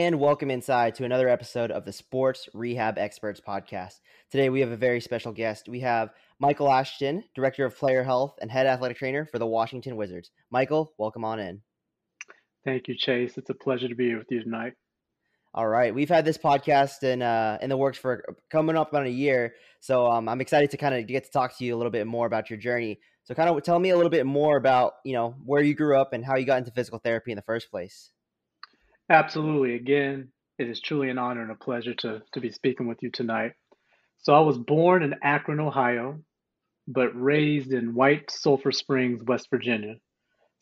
And welcome inside to another episode of the Sports Rehab Experts podcast. Today we have a very special guest. We have Michael Ashton, Director of Player Health and Head Athletic Trainer for the Washington Wizards. Michael, welcome on in. Thank you, Chase. It's a pleasure to be here with you tonight. All right, we've had this podcast in uh, in the works for coming up about a year, so um, I'm excited to kind of get to talk to you a little bit more about your journey. So, kind of tell me a little bit more about you know where you grew up and how you got into physical therapy in the first place. Absolutely. Again, it is truly an honor and a pleasure to, to be speaking with you tonight. So, I was born in Akron, Ohio, but raised in White Sulphur Springs, West Virginia.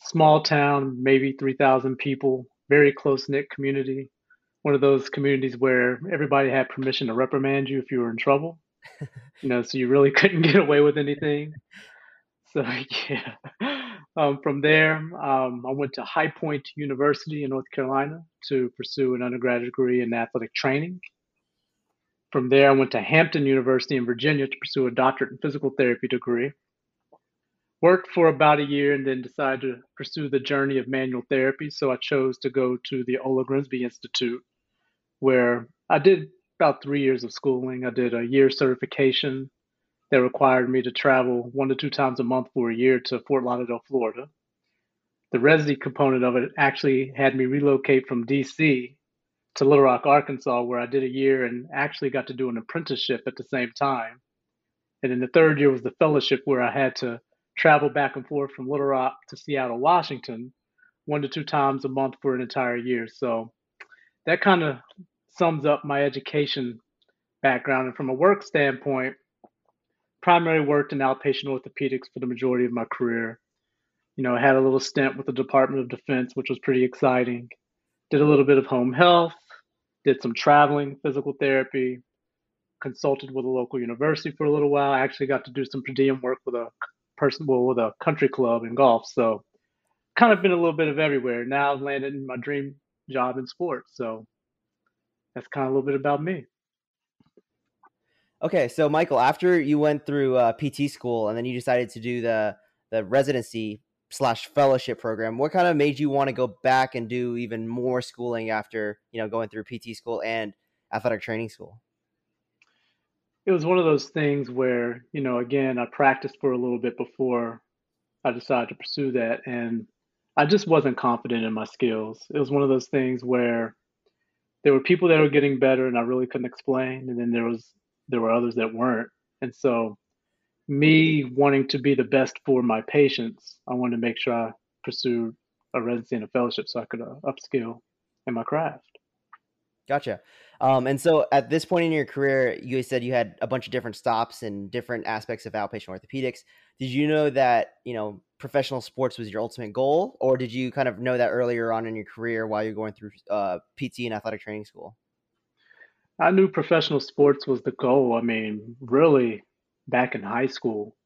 Small town, maybe 3,000 people, very close knit community. One of those communities where everybody had permission to reprimand you if you were in trouble. you know, so you really couldn't get away with anything. So, yeah. Um, from there, um, I went to High Point University in North Carolina to pursue an undergraduate degree in athletic training. From there, I went to Hampton University in Virginia to pursue a doctorate in physical therapy degree. Worked for about a year and then decided to pursue the journey of manual therapy. So I chose to go to the Ola Grimsby Institute, where I did about three years of schooling. I did a year certification that required me to travel one to two times a month for a year to Fort Lauderdale, Florida. The residency component of it actually had me relocate from DC to Little Rock, Arkansas, where I did a year and actually got to do an apprenticeship at the same time. And then the third year was the fellowship where I had to travel back and forth from Little Rock to Seattle, Washington, one to two times a month for an entire year. So that kind of sums up my education background. And from a work standpoint, primarily worked in outpatient orthopedics for the majority of my career. You know, I had a little stint with the Department of Defense, which was pretty exciting. Did a little bit of home health, did some traveling, physical therapy, consulted with a local university for a little while. I actually got to do some per diem work with a person, well, with a country club in golf. So, kind of been a little bit of everywhere. Now I've landed in my dream job in sports. So, that's kind of a little bit about me. Okay, so Michael, after you went through uh, PT school and then you decided to do the the residency slash fellowship program, what kind of made you want to go back and do even more schooling after you know going through PT school and athletic training school? It was one of those things where you know, again, I practiced for a little bit before I decided to pursue that, and I just wasn't confident in my skills. It was one of those things where there were people that were getting better, and I really couldn't explain, and then there was there were others that weren't. And so, me wanting to be the best for my patients, I wanted to make sure I pursued a residency and a fellowship so I could uh, upskill in my craft. Gotcha. Um, and so at this point in your career, you said you had a bunch of different stops and different aspects of outpatient orthopedics. Did you know that, you know, professional sports was your ultimate goal, or did you kind of know that earlier on in your career while you're going through uh, PT and athletic training school? I knew professional sports was the goal. I mean, really, back in high school,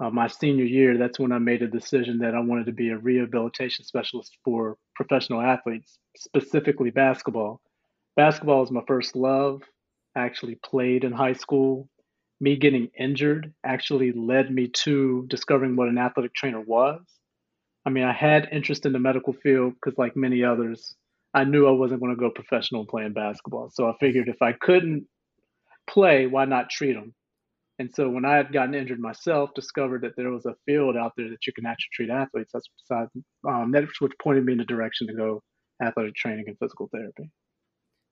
uh, my senior year, that's when I made a decision that I wanted to be a rehabilitation specialist for professional athletes, specifically basketball. Basketball is my first love. I actually played in high school. Me getting injured actually led me to discovering what an athletic trainer was. I mean, I had interest in the medical field because, like many others, I knew I wasn't going to go professional playing basketball. So I figured if I couldn't play, why not treat them? And so when I had gotten injured myself, discovered that there was a field out there that you can actually treat athletes. That's besides, um, that's what pointed me in the direction to go athletic training and physical therapy.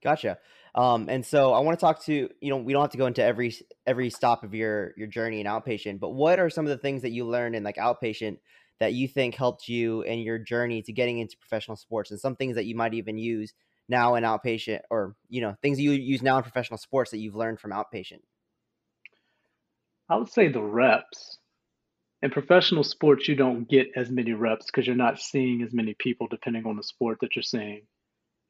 Gotcha. Um, and so I want to talk to you know we don't have to go into every every stop of your your journey in outpatient, but what are some of the things that you learned in like outpatient that you think helped you in your journey to getting into professional sports and some things that you might even use now in outpatient or you know things you use now in professional sports that you've learned from outpatient i would say the reps in professional sports you don't get as many reps because you're not seeing as many people depending on the sport that you're seeing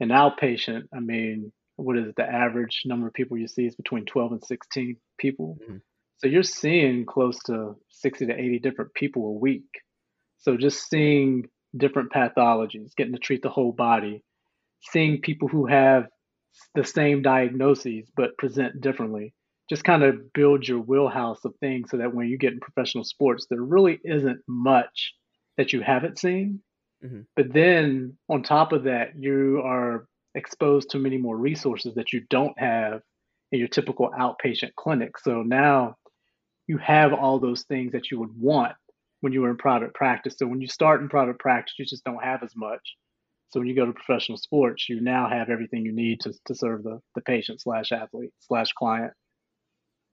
An outpatient, I mean, what is it? The average number of people you see is between 12 and 16 people. Mhm. So you're seeing close to 60 to 80 different people a week. So just seeing different pathologies, getting to treat the whole body, seeing people who have the same diagnoses but present differently, just kind of build your wheelhouse of things so that when you get in professional sports, there really isn't much that you haven't seen. Mhm. But then on top of that, you are exposed to many more resources that you don't have in your typical outpatient clinic. So now you have all those things that you would want when you were in private practice. So when you start in private practice, you just don't have as much. So when you go to professional sports, you now have everything you need to, to serve the, the patient slash athlete slash client.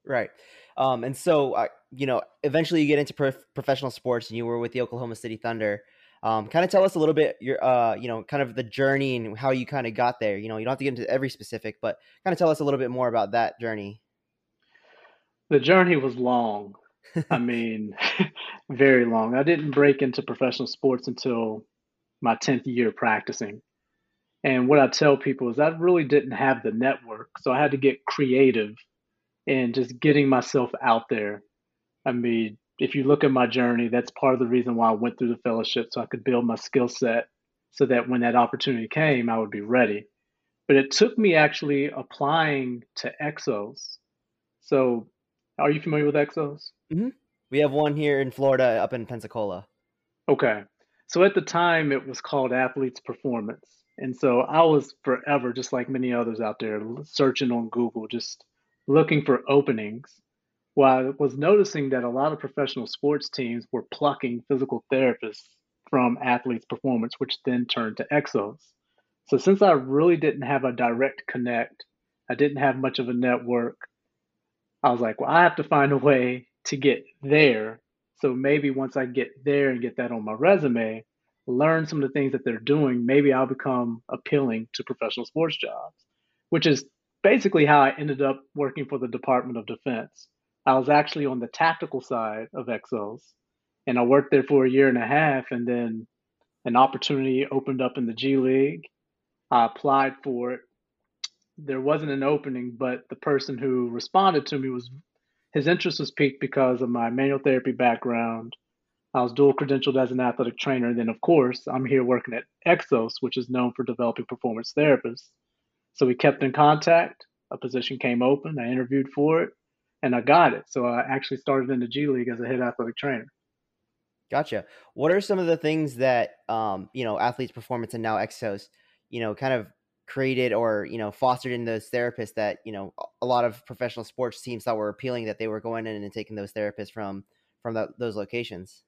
Right. Um, and so, uh, you know, eventually you get into prof- professional sports and you were with the Oklahoma City Thunder. Um, kind of tell us a little bit your, uh, you know, kind of the journey and how you kind of got there. You know, you don't have to get into every specific, but kind of tell us a little bit more about that journey. The journey was long. I mean, very long. I didn't break into professional sports until my 10th year practicing. And what I tell people is I really didn't have the network. So I had to get creative and just getting myself out there. I mean, if you look at my journey, that's part of the reason why I went through the fellowship so I could build my skill set so that when that opportunity came, I would be ready. But it took me actually applying to Exos. So, are you familiar with Exos? Mm-hmm. We have one here in Florida, up in Pensacola. Okay. So at the time, it was called Athletes Performance. And so I was forever, just like many others out there, searching on Google, just looking for openings. Well, I was noticing that a lot of professional sports teams were plucking physical therapists from Athletes Performance, which then turned to Exos. So since I really didn't have a direct connect, I didn't have much of a network, I was like, well, I have to find a way to get there. So maybe once I get there and get that on my resume, learn some of the things that they're doing, maybe I'll become appealing to professional sports jobs, which is basically how I ended up working for the Department of Defense. I was actually on the tactical side of Exos, and I worked there for a year and a half, and then an opportunity opened up in the G League. I applied for it. There wasn't an opening, but the person who responded to me was his interest was piqued because of my manual therapy background. I was dual credentialed as an athletic trainer. And then, of course, I'm here working at Exos, which is known for developing performance therapists. So we kept in contact. A position came open. I interviewed for it and I got it. So I actually started in the G League as a head athletic trainer. Gotcha. What are some of the things that, um, you know, athletes performance and now Exos, you know, kind of created or you know fostered in those therapists that you know a lot of professional sports teams thought were appealing that they were going in and taking those therapists from from the, those locations.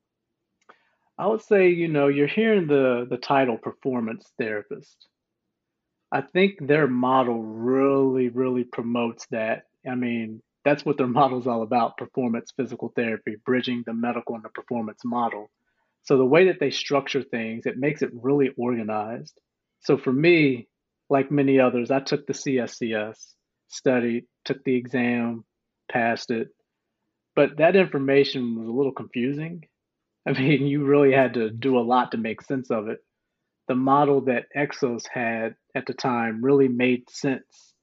I would say you know you're hearing the the title performance therapist. I think their model really really promotes that. I mean that's what their model is all about performance physical therapy bridging the medical and the performance model. So the way that they structure things it makes it really organized. So for me like many others, I took the CSCS, studied, took the exam, passed it. But that information was a little confusing. I mean, you really had to do a lot to make sense of it. The model that Exos had at the time really made sense.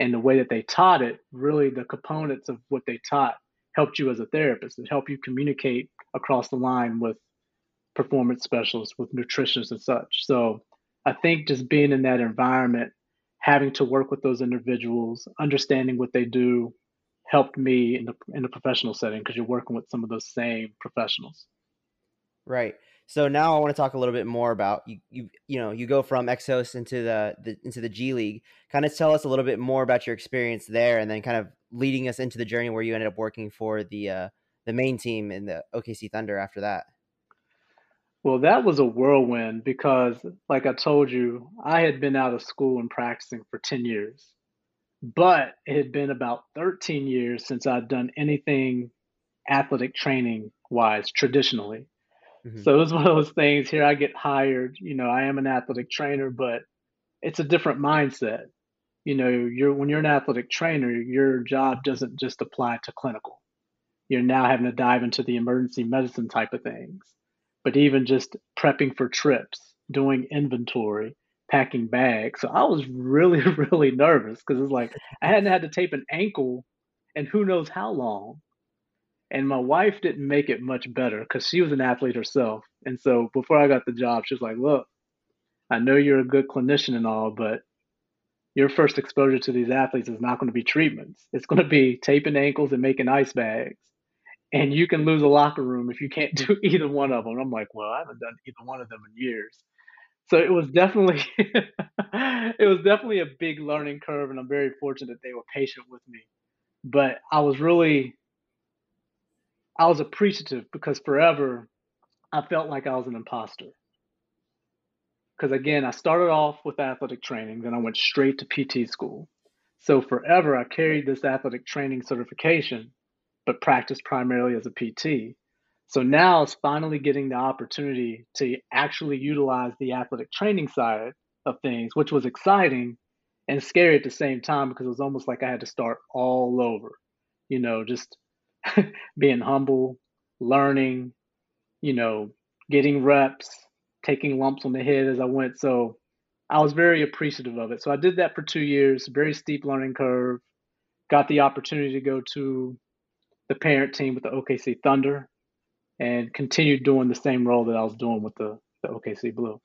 And the way that they taught it, really the components of what they taught helped you as a therapist. It helped you communicate across the line with performance specialists, with nutritionists and such. So I think just being in that environment, having to work with those individuals, understanding what they do, helped me in the in the professional setting because you're working with some of those same professionals. Right. So now I want to talk a little bit more about you. You you know you go from Exos into the, the into the G League. Kind of tell us a little bit more about your experience there, and then kind of leading us into the journey where you ended up working for the uh, the main team in the OKC Thunder after that. Well, that was a whirlwind because, like I told you, I had been out of school and practicing for 10 years, but it had been about 13 years since I'd done anything athletic training wise traditionally. Mm-hmm. So it was one of those things here I get hired, you know, I am an athletic trainer, but it's a different mindset. You know, you're when you're an athletic trainer, your job doesn't just apply to clinical. You're now having to dive into the emergency medicine type of things but even just prepping for trips, doing inventory, packing bags. So I was really, really nervous because it's like I hadn't had to tape an ankle and who knows how long. And my wife didn't make it much better because she was an athlete herself. And so before I got the job, she was like, Look, I know you're a good clinician and all, but your first exposure to these athletes is not going to be treatments. It's going to be taping ankles and making ice bags. And you can lose a locker room if you can't do either one of them. I'm like, well, I haven't done either one of them in years. So it was definitely it was definitely a big learning curve and I'm very fortunate that they were patient with me. But I was really I was appreciative because forever I felt like I was an imposter because again, I started off with athletic training, then I went straight to PT school. So forever, I carried this athletic training certification, but practiced primarily as a PT. So now it's finally getting the opportunity to actually utilize the athletic training side of things, which was exciting and scary at the same time because it was almost like I had to start all over, you know, just being humble, learning, you know, getting reps, taking lumps on the head as I went. So I was very appreciative of it. So I did that for two years, very steep learning curve. Got the opportunity to go to the parent team with the OKC Thunder and continued doing the same role that I was doing with the, the OKC Blue.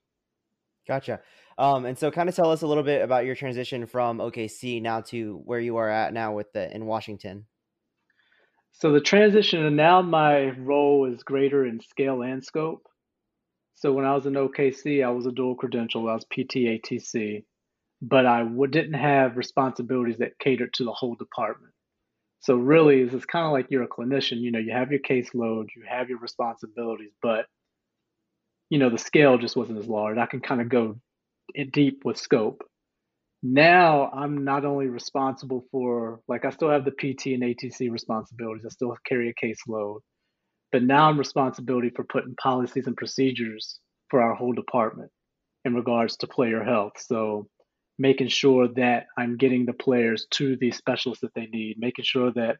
Gotcha. Um, and so kind of tell us a little bit about your transition from OKC now to where you are at now with the in Washington. So the transition and now my role is greater in scale and scope. So when I was in OKC, I was a dual credential. I was PTATC, but I w- didn't have responsibilities that catered to the whole department. So really, it's kind of like you're a clinician. You know, you have your caseload, you have your responsibilities, but you know the scale just wasn't as large. I can kind of go deep with scope. Now I'm not only responsible for like I still have the PT and ATC responsibilities. I still carry a caseload. But now I'm responsibility for putting policies and procedures for our whole department in regards to player health. So making sure that I'm getting the players to the specialists that they need, making sure that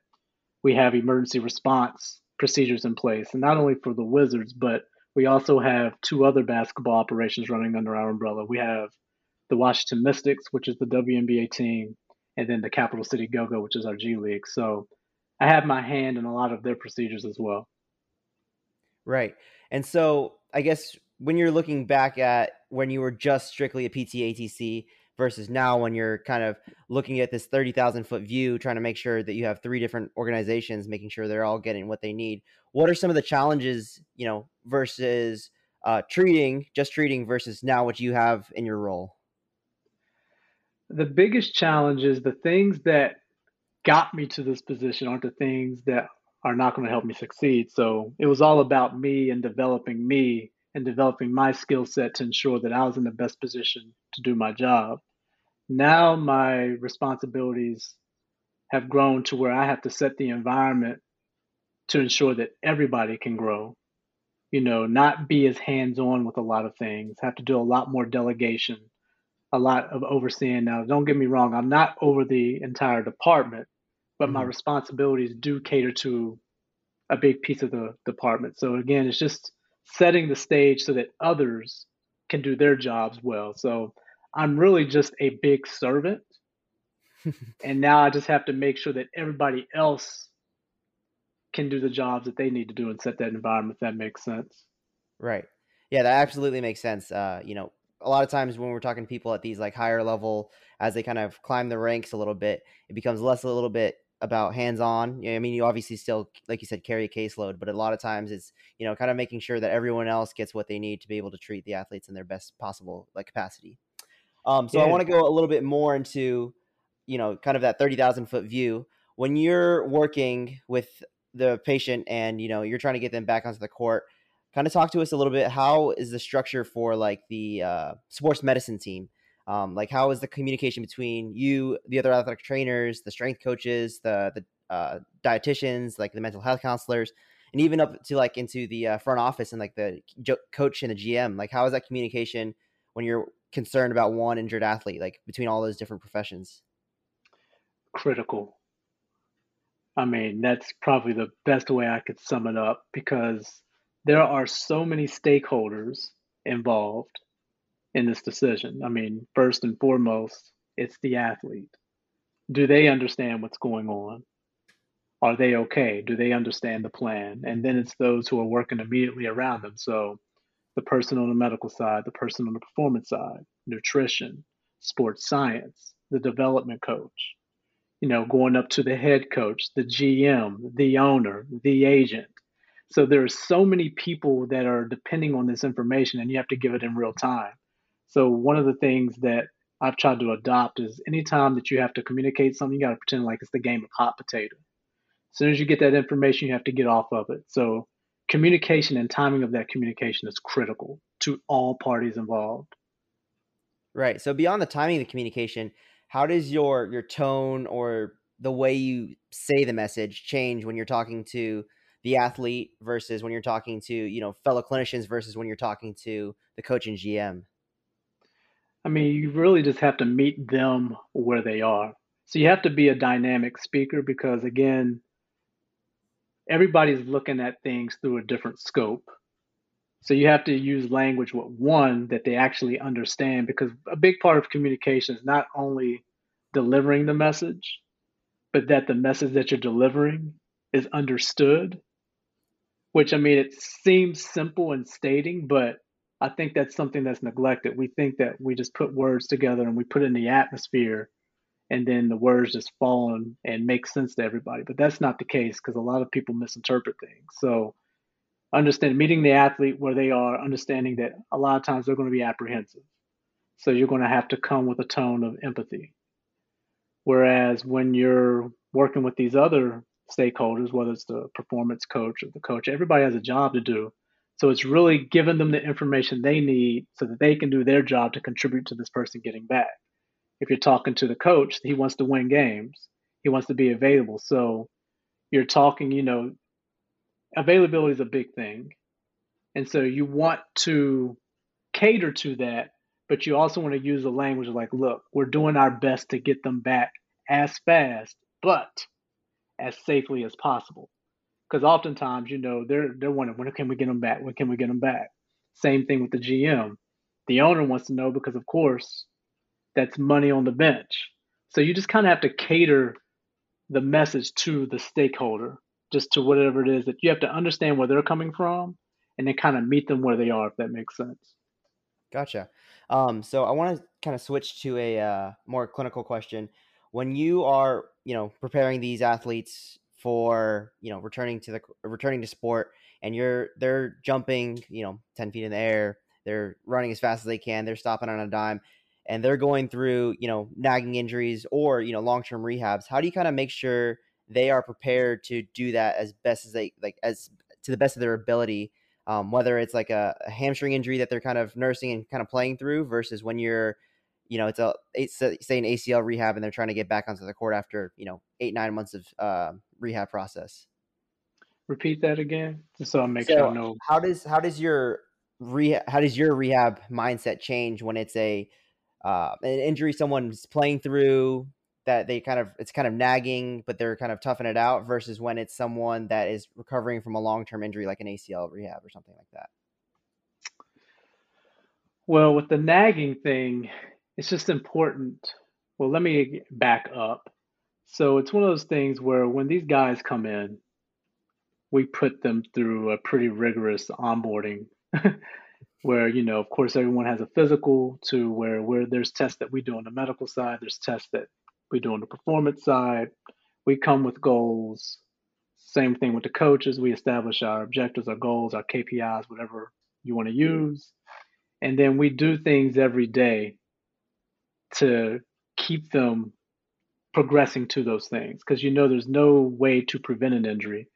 we have emergency response procedures in place, and not only for the Wizards, but we also have two other basketball operations running under our umbrella. We have the Washington Mystics, which is the WNBA team, and then the Capital City Go-Go, which is our G League. So I have my hand in a lot of their procedures as well. Right. And so I guess when you're looking back at when you were just strictly a PTATC versus now when you're kind of looking at this 30,000 foot view, trying to make sure that you have three different organizations, making sure they're all getting what they need. What are some of the challenges, you know, versus uh, treating, just treating versus now what you have in your role? The biggest challenge is the things that got me to this position aren't the things that are not going to help me succeed. So it was all about me and developing me and developing my skill set to ensure that I was in the best position to do my job. Now my responsibilities have grown to where I have to set the environment to ensure that everybody can grow. You know, not be as hands on with a lot of things, have to do a lot more delegation, a lot of overseeing. Now, don't get me wrong, I'm not over the entire department, but my mm-hmm. responsibilities do cater to a big piece of the department. So again, it's just setting the stage so that others can do their jobs well. So I'm really just a big servant. and now I just have to make sure that everybody else can do the jobs that they need to do and set that environment that makes sense. Right. Yeah, that absolutely makes sense. Uh, you know, a lot of times when we're talking to people at these like higher level as they kind of climb the ranks a little bit, it becomes less a little bit about hands on. I mean, you obviously still, like you said, carry a caseload, but a lot of times it's, you know, kind of making sure that everyone else gets what they need to be able to treat the athletes in their best possible like capacity. Um, so yeah. I want to go a little bit more into, you know, kind of that 30,000 foot view. When you're working with the patient and, you know, you're trying to get them back onto the court, kind of talk to us a little bit. How is the structure for like the uh, sports medicine team? Um, like how is the communication between you the other athletic trainers the strength coaches the the uh, dietitians like the mental health counselors and even up to like into the uh, front office and like the coach and the gm like how is that communication when you're concerned about one injured athlete like between all those different professions? Critical. I mean that's probably the best way i could sum it up because there are so many stakeholders involved in this decision. I mean, first and foremost, it's the athlete. Do they understand what's going on? Are they okay? Do they understand the plan? And then it's those who are working immediately around them. So the person on the medical side, the person on the performance side, nutrition, sports science, the development coach, you know, going up to the head coach, the GM, the owner, the agent. So there are so many people that are depending on this information and you have to give it in real time. So one of the things that I've tried to adopt is anytime that you have to communicate something, you got to pretend like it's the game of hot potato. As soon as you get that information, you have to get off of it. So communication and timing of that communication is critical to all parties involved. Right. So beyond the timing of the communication, how does your your tone or the way you say the message change when you're talking to the athlete versus when you're talking to, you know, fellow clinicians versus when you're talking to the coach and GM? I mean, you really just have to meet them where they are. So you have to be a dynamic speaker because again, everybody's looking at things through a different scope. So you have to use language with one that they actually understand because a big part of communication is not only delivering the message, but that the message that you're delivering is understood. Which I mean, it seems simple in stating, but I think that's something that's neglected. We think that we just put words together and we put it in the atmosphere and then the words just fall and make sense to everybody. But that's not the case because a lot of people misinterpret things. So understand meeting the athlete where they are, understanding that a lot of times they're going to be apprehensive. So you're going to have to come with a tone of empathy. Whereas when you're working with these other stakeholders, whether it's the performance coach or the coach, everybody has a job to do. So it's really giving them the information they need so that they can do their job to contribute to this person getting back. If you're talking to the coach, he wants to win games. He wants to be available. So you're talking, you know, availability is a big thing. And so you want to cater to that, but you also want to use the language like, look, we're doing our best to get them back as fast, but as safely as possible. Because oftentimes, you know, they're they're wondering when can we get them back? When can we get them back? Same thing with the GM. The owner wants to know because, of course, that's money on the bench. So you just kind of have to cater the message to the stakeholder just to whatever it is that you have to understand where they're coming from and then kind of meet them where they are, if that makes sense. Gotcha. Um, so I want to kind of switch to a uh, more clinical question. When you are, you know, preparing these athletes for, you know, returning to the returning to sport, and you're they're jumping, you know, ten feet in the air, they're running as fast as they can, they're stopping on a dime, and they're going through, you know, nagging injuries or you know long term rehabs. How do you kind of make sure they are prepared to do that as best as they like as to the best of their ability. Um, whether it's like a, a, hamstring injury that they're kind of nursing and kind of playing through versus when you're, you know, it's a say an ACL rehab and they're trying to get back onto the court after you know eight nine months of uh, rehab process. Repeat that again, just so I make so sure I know. How does how does your rehab how does your rehab mindset change when it's a uh, an injury someone's playing through that they kind of it's kind of nagging, but they're kind of toughing it out versus when it's someone that is recovering from a long term injury like an ACL rehab or something like that? Well, with the nagging thing, it's just important. Well, let me back up. So it's one of those things where when these guys come in, we put them through a pretty rigorous onboarding where you know of course everyone has a physical to where where there's tests that we do on the medical side there's tests that we do on the performance side. We come with goals. Same thing with the coaches. We establish our objectives, our goals, our KPIs, whatever you want to use. And then we do things every day to keep them progressing to those things because you know there's no way to prevent an injury.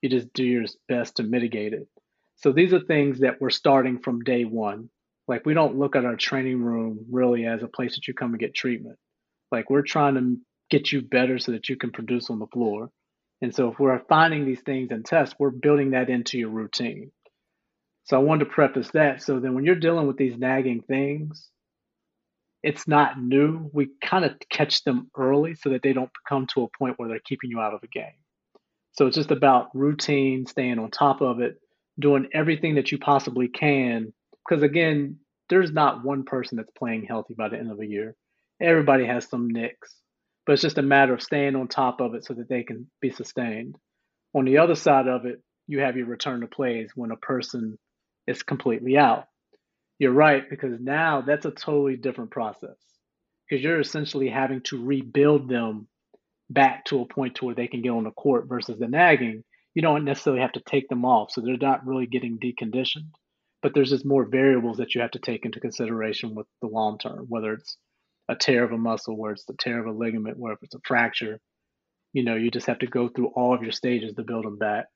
You just do your best to mitigate it. So these are things that we're starting from day one. Like we don't look at our training room really as a place that you come and get treatment. Like we're trying to get you better so that you can produce on the floor. And so if we're finding these things in tests, we're building that into your routine. So I wanted to preface that. So then when you're dealing with these nagging things, it's not new. We kind of catch them early so that they don't come to a point where they're keeping you out of the game. So it's just about routine, staying on top of it, doing everything that you possibly can. Because again, there's not one person that's playing healthy by the end of a year. Everybody has some nicks, but it's just a matter of staying on top of it so that they can be sustained. On the other side of it, you have your return to plays when a person is completely out. You're right, because now that's a totally different process. Because you're essentially having to rebuild them back to a point to where they can get on the court versus the nagging. You don't necessarily have to take them off, so they're not really getting deconditioned. But there's just more variables that you have to take into consideration with the long term, whether it's a tear of a muscle, where it's the tear of a ligament, where if it's a fracture, you know, you just have to go through all of your stages to build them back.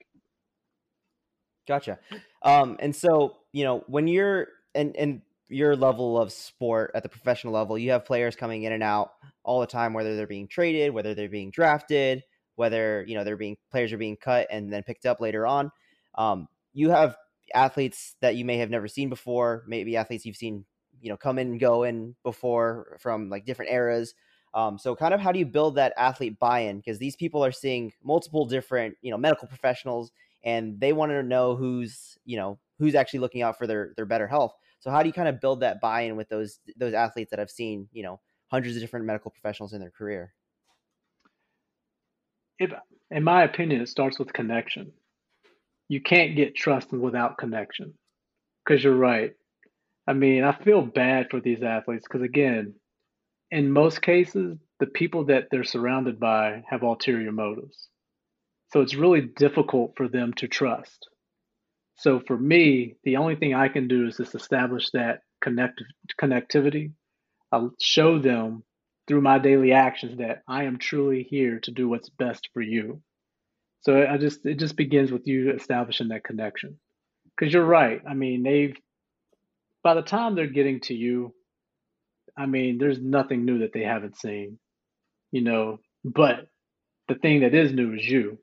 Gotcha. Um, and so, you know, when you're and and your level of sport at the professional level, you have players coming in and out all the time, whether they're being traded, whether they're being drafted, whether you know they're being players are being cut and then picked up later on. Um, you have athletes that you may have never seen before, maybe athletes you've seen, you know, come in and go in before from like different eras. Um, so kind of how do you build that athlete buy-in? Because these people are seeing multiple different, you know, medical professionals and they want to know who's, you know, who's actually looking out for their their better health. So how do you kind of build that buy-in with those those athletes that have seen, you know, hundreds of different medical professionals in their career? If, in my opinion, it starts with connection. You can't get trust without connection. Because you're right. I mean, I feel bad for these athletes because, again, in most cases, the people that they're surrounded by have ulterior motives. So it's really difficult for them to trust. So for me, the only thing I can do is just establish that connect connectivity. I'll show them through my daily actions that I am truly here to do what's best for you. So I just it just begins with you establishing that connection. Because you're right. I mean, they've by the time they're getting to you, I mean, there's nothing new that they haven't seen, you know. But the thing that is new is you.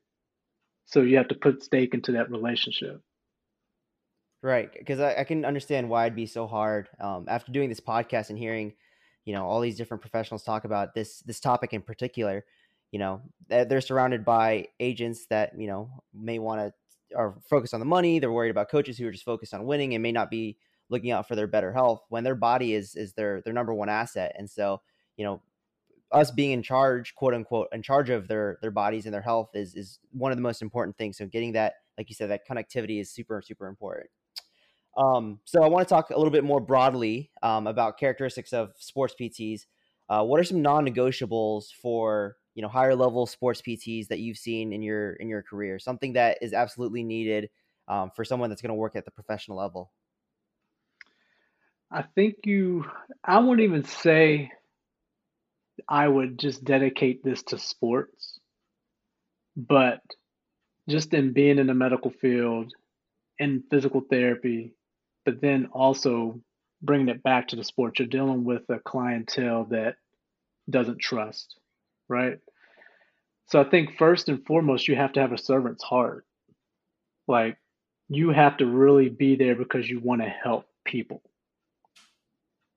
So you have to put stake into that relationship. Right, because I, I, can understand why it'd be so hard um, after doing this podcast and hearing, you know, all these different professionals talk about this this topic in particular. You know, they're surrounded by agents that you know may want to are focused on the money. They're worried about coaches who are just focused on winning and may not be looking out for their better health when their body is is their their number one asset. And so, you know, us being in charge, quote unquote, in charge of their their bodies and their health is is one of the most important things. So getting that, like you said, that connectivity is super super important. Um, so I want to talk a little bit more broadly um, about characteristics of sports PTs. Uh, what are some non-negotiables for you know higher level sports PTs that you've seen in your in your career? Something that is absolutely needed um, for someone that's going to work at the professional level. I think you. I wouldn't even say I would just dedicate this to sports, but just in being in the medical field, in physical therapy, but then also bringing it back to the sport. You're dealing with a clientele that doesn't trust, right? So I think first and foremost, you have to have a servant's heart. Like you have to really be there because you want to help people.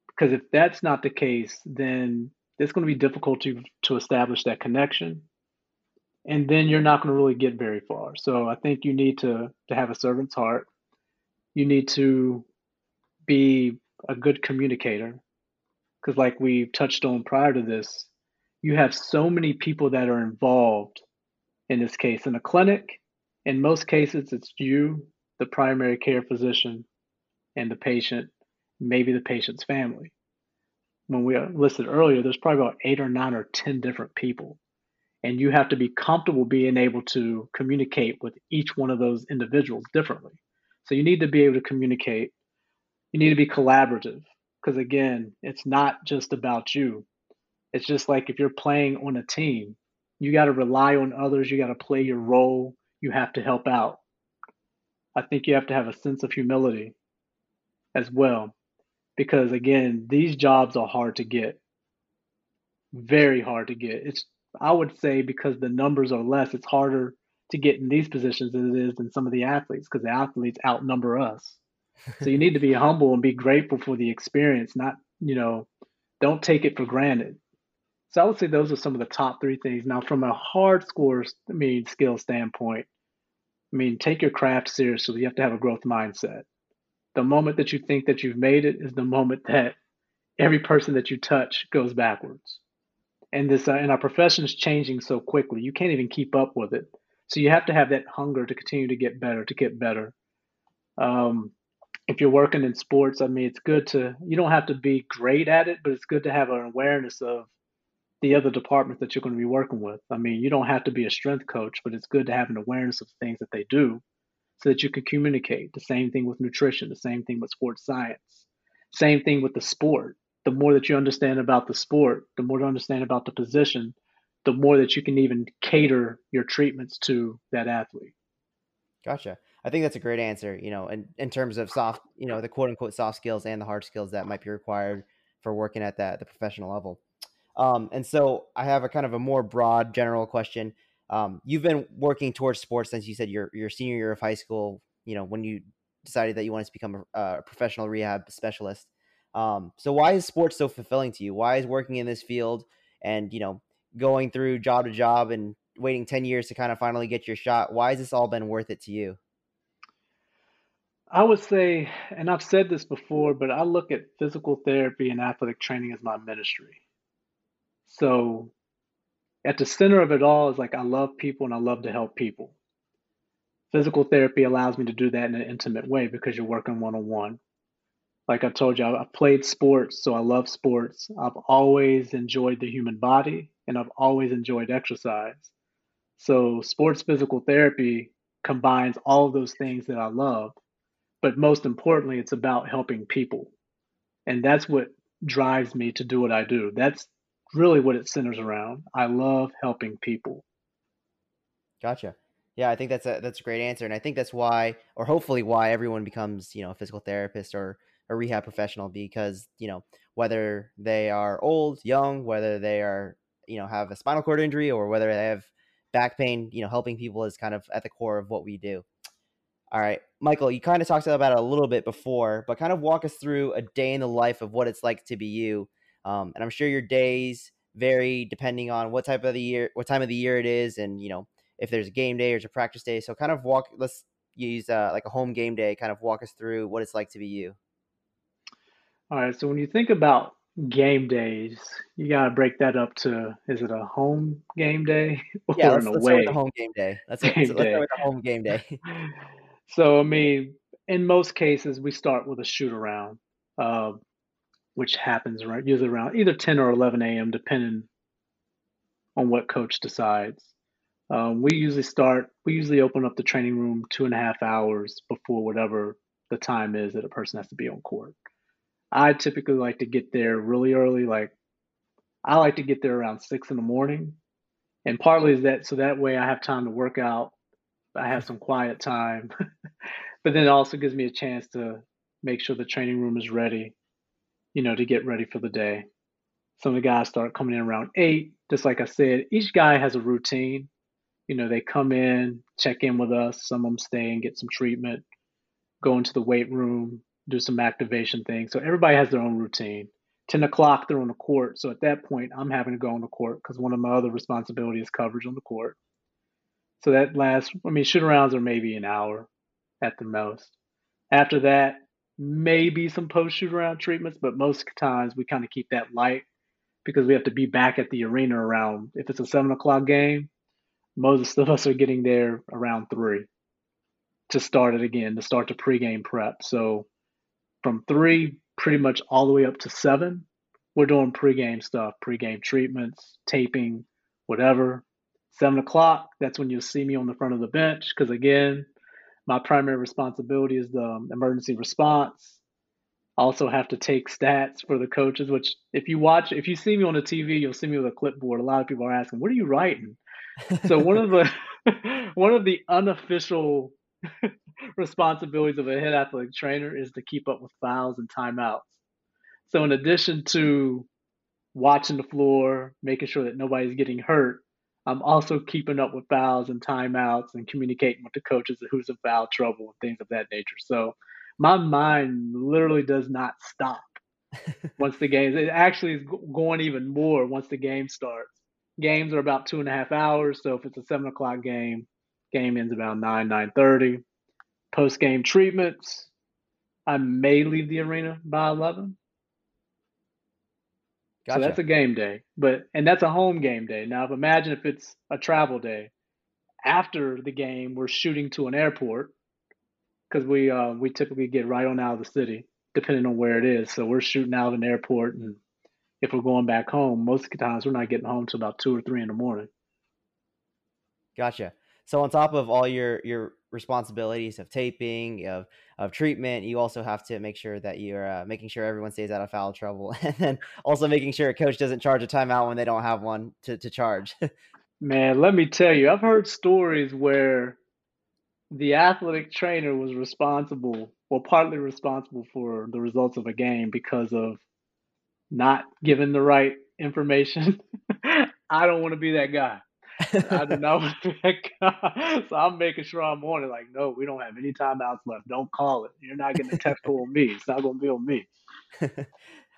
Because if that's not the case, then it's going to be difficult to, to establish that connection. And then you're not going to really get very far. So I think you need to, to have a servant's heart you need to be a good communicator. Because like we touched on prior to this you have so many people that are involved in this case. In a clinic in most cases it's you the primary care physician and the patient maybe the patient's family. When we uh, listed earlier there's probably about eight or nine or ten different people. And you have to be comfortable being able to communicate with each one of those individuals differently so you need to be able to communicate. You need to be collaborative because, again, it's not just about you. It's just like if you're playing on a team, you got to rely on others, you got to play your role, you have to help out. I think you have to have a sense of humility as well because, again, these jobs are hard to get. Very hard to get. It's I would say because the numbers are less, it's harder to get in these positions than it is than some of the athletes because the athletes outnumber us. so you need to be humble and be grateful for the experience, not, you know, don't take it for granted. So I would say those are some of the top three things. Now, from a hard score, I mean, skill standpoint, I mean, take your craft seriously. You have to have a growth mindset. The moment that you think that you've made it is the moment that every person that you touch goes backwards. And this uh, and our profession is changing so quickly. You can't even keep up with it. So you have to have that hunger to continue to get better, to get better. Um, if you're working in sports, I mean, it's good to, you don't have to be great at it, but it's good to have an awareness of the other departments that you're going to be working with. I mean, you don't have to be a strength coach, but it's good to have an awareness of things that they do so that you can communicate. The same thing with nutrition, the same thing with sports science, same thing with the sport. The more that you understand about the sport, the more you understand about the position, the more that you can even cater your treatments to that athlete. Gotcha. I think that's a great answer, you know, in, in terms of soft, you know, the quote unquote soft skills and the hard skills that might be required for working at that the professional level. Um, and so I have a kind of a more broad general question. Um, you've been working towards sports since you said your your senior year of high school, you know, when you decided that you wanted to become a, a professional rehab specialist. Um, so why is sports so fulfilling to you? Why is working in this field and, you know, going through job to job and waiting 10 years to kind of finally get your shot, why has this all been worth it to you? I would say, and I've said this before, but I look at physical therapy and athletic training as my ministry. So at the center of it all is like I love people and I love to help people. Physical therapy allows me to do that in an intimate way because you're working one on one. Like I told you, I've played sports, so I love sports. I've always enjoyed the human body and I've always enjoyed exercise. So, sports physical therapy combines all of those things that I love but most importantly, it's about helping people. And that's what drives me to do what I do. That's really what it centers around. I love helping people. Gotcha. Yeah, I think that's a that's a great answer, and I think that's why, or hopefully why, everyone becomes you know a physical therapist or a rehab professional because you know whether they are old, young, whether they are you know have a spinal cord injury or whether they have back pain, you know, helping people is kind of at the core of what we do. All right, Michael, you kind of talked about it a little bit before, but kind of walk us through a day in the life of what it's like to be you. Um, and I'm sure your days vary depending on what type of the year, what time of the year it is, and you know if there's a game day or a practice day. So kind of walk. Let's use uh, like a home game day. Kind of walk us through what it's like to be you. All right. So when you think about game days, you got to break that up to is it a home game day or yeah, let's, an let's away? Start with the home game day. Let's, game let's, let's start with the home game day. So, I mean, in most cases, we start with a shoot around, uh, which happens right usually around either 10 or 11 a.m., depending on what coach decides. Um, we usually start, we usually open up the training room two and a half hours before whatever the time is that a person has to be on court. I typically like to get there really early, like I like to get there around six in the morning. And partly is that so that way I have time to work out I have some quiet time. but then it also gives me a chance to make sure the training room is ready, you know, to get ready for the day. Some of the guys start coming in around eight. Just like I said, each guy has a routine. You know, they come in, check in with us. Some of them stay and get some treatment, go into the weight room, do some activation things. So everybody has their own routine. 10 o'clock, they're on the court. So at that point, I'm having to go on the court because one of my other responsibilities is coverage on the court. So that lasts, I mean, shoot arounds are maybe an hour at the most. After that, maybe some post shoot around treatments, but most times we kind of keep that light because we have to be back at the arena around, if it's a seven o'clock game, most of us are getting there around three to start it again, to start the pregame prep. So from three pretty much all the way up to seven, we're doing pregame stuff, pregame treatments, taping, whatever. Seven o'clock, that's when you'll see me on the front of the bench because, again, my primary responsibility is the um, emergency response. I also have to take stats for the coaches, which if you watch, if you see me on the TV, you'll see me with a clipboard. A lot of people are asking, what are you writing? so one of the one of the unofficial responsibilities of a head athletic trainer is to keep up with fouls and timeouts. So in addition to watching the floor, making sure that nobody's getting hurt, I'm also keeping up with fouls and timeouts and communicating with the coaches who's in foul trouble and things of that nature. So my mind literally does not stop once the game. It actually is going even more once the game starts. Games are about two and a half hours, so if it's a seven o'clock game, game ends about nine nine thirty. Post game treatments, I may leave the arena by 11. So that's a game day, but and that's a home game day. Now, if imagine if it's a travel day. After the game, we're shooting to an airport because we uh, we typically get right on out of the city, depending on where it is. So we're shooting out of an airport, and if we're going back home, most of the times we're not getting home till about two or three in the morning. Gotcha. So on top of all your your responsibilities of taping, of of treatment, you also have to make sure that you're uh, making sure everyone stays out of foul trouble, and then also making sure a coach doesn't charge a timeout when they don't have one to to charge. Man, let me tell you, I've heard stories where the athletic trainer was responsible, well, partly responsible for the results of a game because of not giving the right information. I don't want to be that guy. I do not want to be that guy. So I'm making sure I'm on it. Like, no, we don't have any timeouts left. Don't call it. You're not getting a tempo on me. It's not going to be on me. All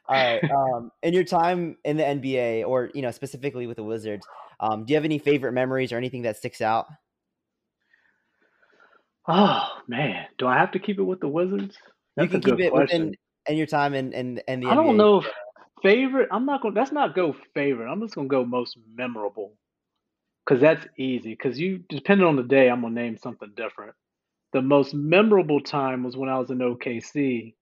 right. Um, in your time in the NBA, or you know, specifically with the Wizards, um, do you have any favorite memories or anything that sticks out? Oh man, do I have to keep it with the Wizards? That's a can keep good it within question. in your time in in, in the I don't know if favorite. I'm not going. That's not go favorite. I'm just going to go most memorable because that's easy. Because you, depending on the day, I'm gonna name something different. The most memorable time was when I was in OKC,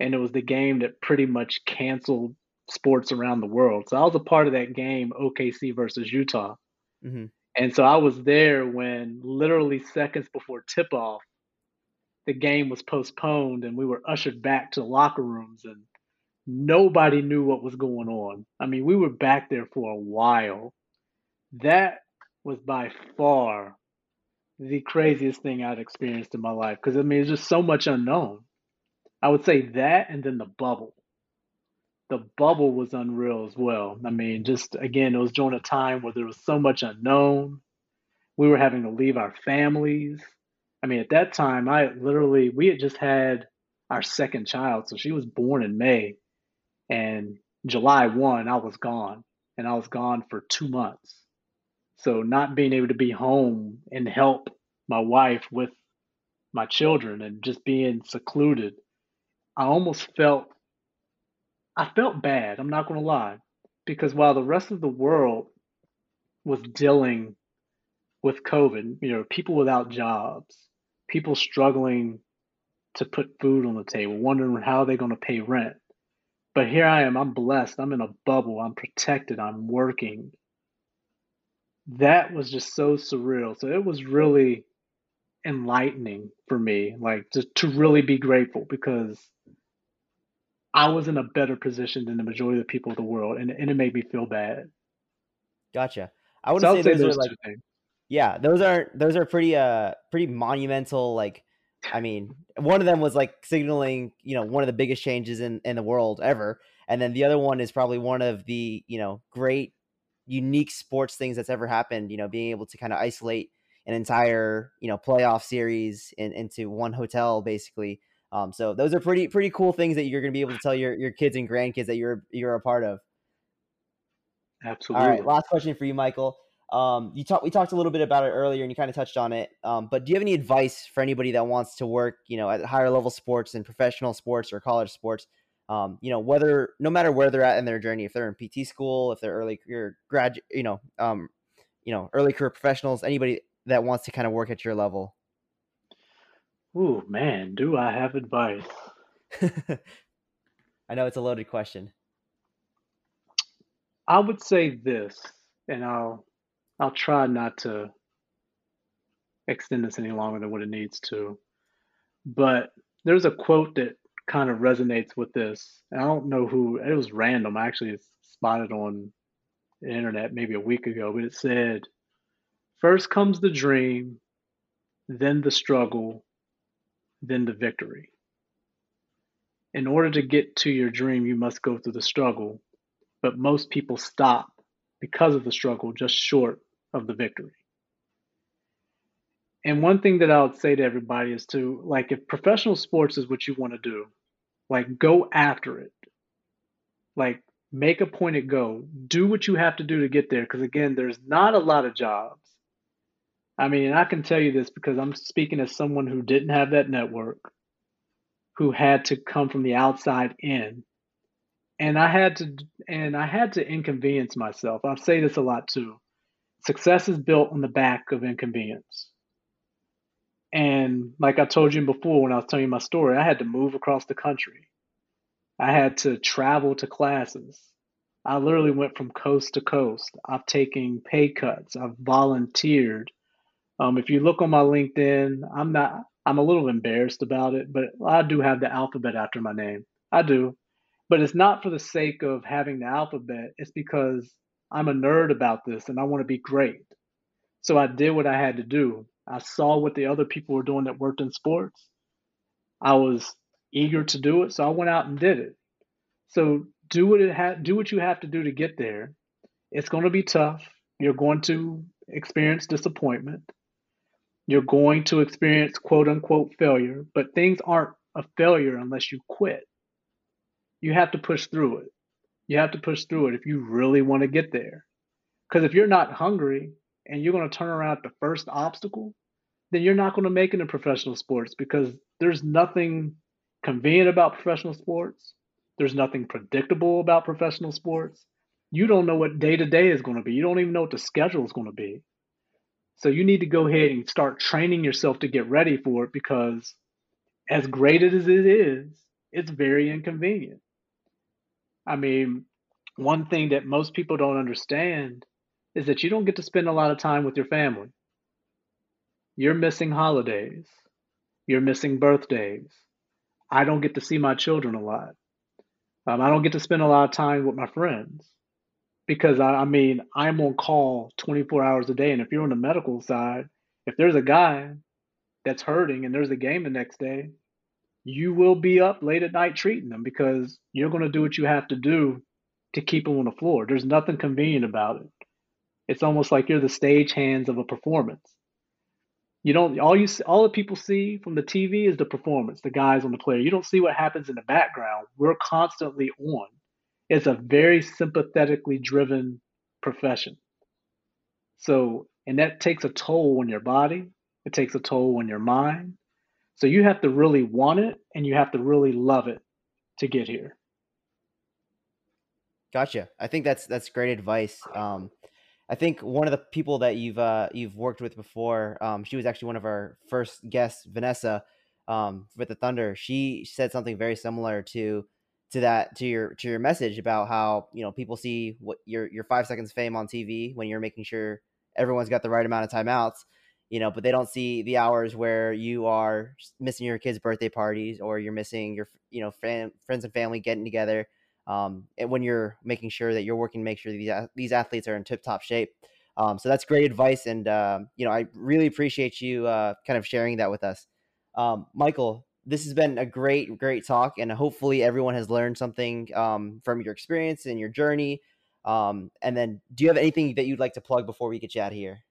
and it was the game that pretty much canceled sports around the world. So I was a part of that game, OKC versus Utah. hmm And so I was there when literally seconds before tip off, the game was postponed and we were ushered back to the locker rooms and nobody knew what was going on. I mean, we were back there for a while. That was by far the craziest thing I'd experienced in my life because I mean, there's just so much unknown. I would say that and then the bubble. The bubble was unreal as well. I mean, just again, it was during a time where there was so much unknown. We were having to leave our families. I mean, at that time, I literally, we had just had our second child. So she was born in May, and July 1, I was gone, and I was gone for two months. So not being able to be home and help my wife with my children and just being secluded, I almost felt, I felt bad. I'm not going to lie. Because while the rest of the world was dealing with COVID, you know, people without jobs, people struggling to put food on the table, wondering how they're going to pay rent. But here I am, I'm blessed, I'm in a bubble, I'm protected, I'm working. That was just so surreal. So it was really enlightening for me, like just to really be grateful because I was in a better position than the majority of the people of the world, and, and it made me feel bad. Gotcha. I wouldn't I say say those are like things. yeah, those are those are pretty uh pretty monumental. Like, I mean, one of them was like signaling you know one of the biggest changes in in the world ever, and then the other one is probably one of the you know great unique sports things that's ever happened. You know, being able to kind of isolate an entire you know playoff series in, into one hotel basically. Um, so those are pretty pretty cool things that you're going to be able to tell your your kids and grandkids that you're you're a part of. Absolutely. All right, last question for you, Michael. Um, you talked we talked a little bit about it earlier, and you kind of touched on it. Um, but do you have any advice for anybody that wants to work, you know, at higher level sports and professional sports or college sports? Um, you know, whether no matter where they're at in their journey, if they're in PT school, if they're early career grad, you know, um, you know, early career professionals, anybody that wants to kind of work at your level. Ooh, man, do I have advice? I know it's a loaded question. I would say this, and I'll I'll try not to extend this any longer than what it needs to. But there's a quote that kind of resonates with this. And I don't know who, it was random. I actually spotted on the internet maybe a week ago, but it said, First comes the dream, then the struggle, then the victory. In order to get to your dream, you must go through the struggle, but most people stop because of the struggle just short of the victory. And one thing that I would say to everybody is to like if professional sports is what you want to do, like go after it. Like make a point at go. Do what you have to do to get there because again, there's not a lot of jobs. I mean, I can tell you this because I'm speaking as someone who didn't have that network, who had to come from the outside in. And I had to and I had to inconvenience myself. I say this a lot too. Success is built on the back of inconvenience. And like I told you before when I was telling you my story, I had to move across the country. I had to travel to classes. I literally went from coast to coast. I've taken pay cuts. I've volunteered. Um, if you look on my LinkedIn, I'm not. I'm a little embarrassed about it, but I do have the alphabet after my name. I do, but it's not for the sake of having the alphabet. It's because I'm a nerd about this and I want to be great. So I did what I had to do. I saw what the other people were doing that worked in sports. I was eager to do it, so I went out and did it. So do what it ha- do what you have to do to get there. It's going to be tough. You're going to experience disappointment. You're going to experience quote unquote failure, but things aren't a failure unless you quit. You have to push through it. You have to push through it if you really want to get there. Because if you're not hungry and you're going to turn around at the first obstacle, then you're not going to make it in professional sports because there's nothing convenient about professional sports. There's nothing predictable about professional sports. You don't know what day to day is going to be. You don't even know what the schedule is going to be. So you need to go ahead and start training yourself to get ready for it because as great as it is, it's very inconvenient. I mean, one thing that most people don't understand is that you don't get to spend a lot of time with your family. You're missing holidays. You're missing birthdays. I don't get to see my children a lot. Um, I don't get to spend a lot of time with my friends because I, I mean, I'm on call 24 hours a day. And if you're on the medical side, if there's a guy that's hurting and there's a game the next day, you will be up late at night treating them because you're going to do what you have to do to keep them on the floor. There's nothing convenient about it. It's almost like you're the stage hands of a performance. You don't all you all the people see from the TV is the performance, the guys on the player. You don't see what happens in the background. We're constantly on. It's a very sympathetically driven profession. So, and that takes a toll on your body. It takes a toll on your mind. So you have to really want it and you have to really love it to get here. Gotcha. I think that's that's great advice. Um, I think one of the people that you've uh, you've worked with before, um, she was actually one of our first guests, Vanessa, um, with the Thunder. She said something very similar to to that to your to your message about how you know people see what your your five seconds fame on TV when you're making sure everyone's got the right amount of timeouts, you know, but they don't see the hours where you are missing your kids' birthday parties or you're missing your you know fam- friends and family getting together um, when you're making sure that you're working to make sure these these athletes are in tip top shape. Um, so that's great advice, and uh, you know I really appreciate you uh, kind of sharing that with us, um, Michael. This has been a great, great talk, and hopefully everyone has learned something um, from your experience and your journey. Um, and then, do you have anything that you'd like to plug before we get you out of here?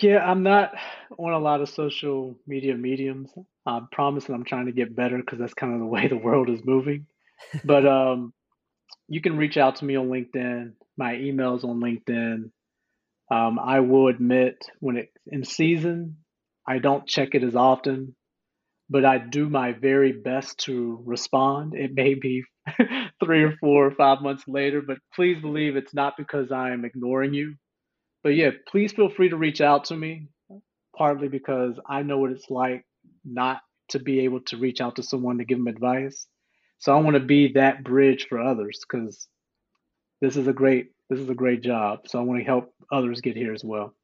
Yeah, I'm not on a lot of social media mediums. I promise that I'm trying to get better because that's kind of the way the world is moving but um, you can reach out to me on LinkedIn. My email's on LinkedIn. Um, I will admit when it's in season, I don't check it as often, but I do my very best to respond. It may be three or four or five months later, but please believe it's not because I'm ignoring you. But yeah, please feel free to reach out to me, partly because I know what it's like not to be able to reach out to someone to give them advice. So I want to be that bridge for others because this is a great this is a great job. So I want to help others get here as well.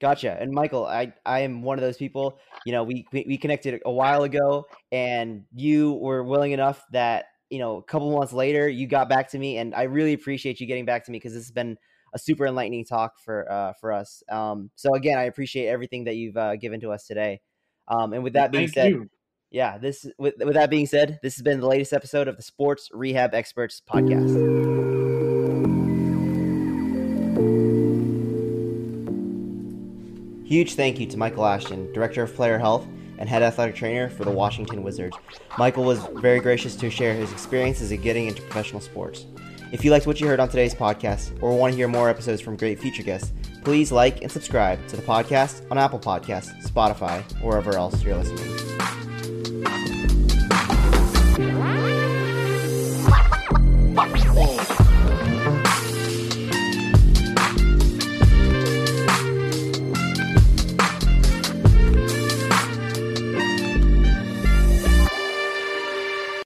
Gotcha. And Michael, I I am one of those people. You know, we we connected a while ago, and you were willing enough that you know a couple months later you got back to me, and I really appreciate you getting back to me because this has been a super enlightening talk for uh, for us. Um, so again, I appreciate everything that you've uh, given to us today. Um, and with that being Thank said, you yeah, this with with that being said, this has been the latest episode of the Sports Rehab Experts podcast. Huge thank you to Michael Ashton, Director of Player Health and Head Athletic Trainer for the Washington Wizards. Michael was very gracious to share his experiences in getting into professional sports. If you liked what you heard on today's podcast or want to hear more episodes from great future guests, please like and subscribe to the podcast on Apple Podcasts, Spotify, or wherever else you're listening.